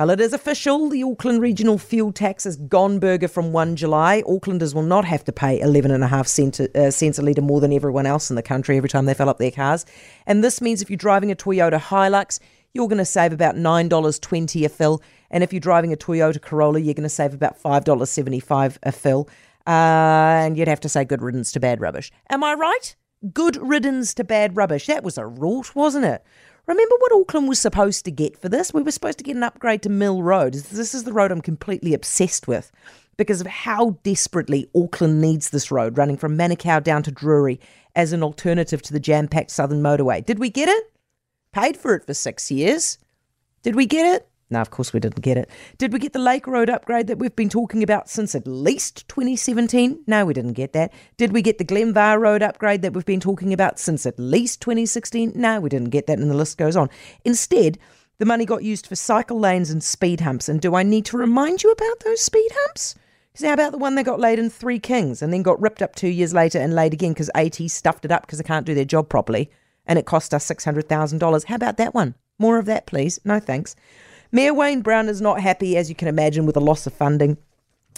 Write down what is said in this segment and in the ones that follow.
Well, it is official. The Auckland Regional Fuel Tax has gone burger from 1 July. Aucklanders will not have to pay 11.5 cent, uh, cents a litre more than everyone else in the country every time they fill up their cars. And this means if you're driving a Toyota Hilux, you're going to save about $9.20 a fill. And if you're driving a Toyota Corolla, you're going to save about $5.75 a fill. Uh, and you'd have to say good riddance to bad rubbish. Am I right? Good riddance to bad rubbish. That was a rort, wasn't it? Remember what Auckland was supposed to get for this? We were supposed to get an upgrade to Mill Road. This is the road I'm completely obsessed with because of how desperately Auckland needs this road running from Manukau down to Drury as an alternative to the jam packed Southern Motorway. Did we get it? Paid for it for six years. Did we get it? No, of course we didn't get it. Did we get the Lake Road upgrade that we've been talking about since at least 2017? No, we didn't get that. Did we get the Glenvar Road upgrade that we've been talking about since at least 2016? No, we didn't get that, and the list goes on. Instead, the money got used for cycle lanes and speed humps. And do I need to remind you about those speed humps? Because how about the one that got laid in Three Kings and then got ripped up two years later and laid again because AT stuffed it up because they can't do their job properly and it cost us $600,000? How about that one? More of that, please. No thanks. Mayor Wayne Brown is not happy, as you can imagine, with the loss of funding.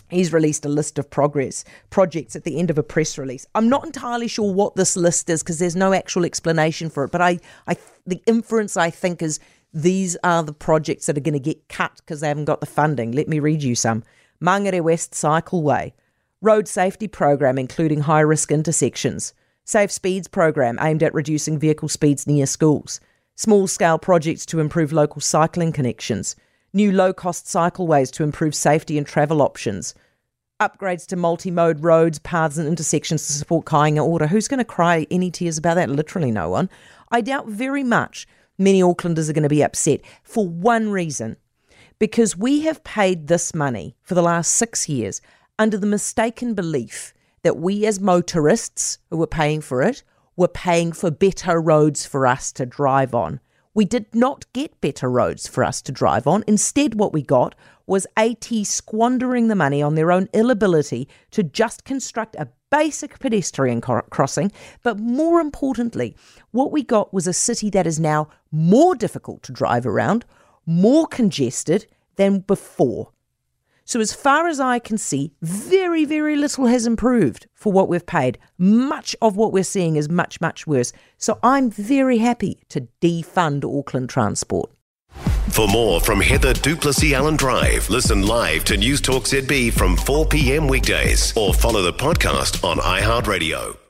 He's released a list of progress projects at the end of a press release. I'm not entirely sure what this list is because there's no actual explanation for it. But I, I, the inference I think is these are the projects that are going to get cut because they haven't got the funding. Let me read you some: Mangere West Cycleway, road safety program including high risk intersections, safe speeds program aimed at reducing vehicle speeds near schools small scale projects to improve local cycling connections, new low cost cycleways to improve safety and travel options, upgrades to multi mode roads, paths, and intersections to support kāinga ora. Who's going to cry any tears about that? Literally no one. I doubt very much many Aucklanders are going to be upset for one reason because we have paid this money for the last six years under the mistaken belief that we as motorists who were paying for it were paying for better roads for us to drive on. We did not get better roads for us to drive on. Instead, what we got was AT squandering the money on their own inability to just construct a basic pedestrian crossing. But more importantly, what we got was a city that is now more difficult to drive around, more congested than before. So, as far as I can see, very, very little has improved for what we've paid. Much of what we're seeing is much, much worse. So, I'm very happy to defund Auckland Transport. For more from Heather du Plessis-Allan Drive, listen live to News Talk ZB from 4 p.m. weekdays or follow the podcast on iHeartRadio.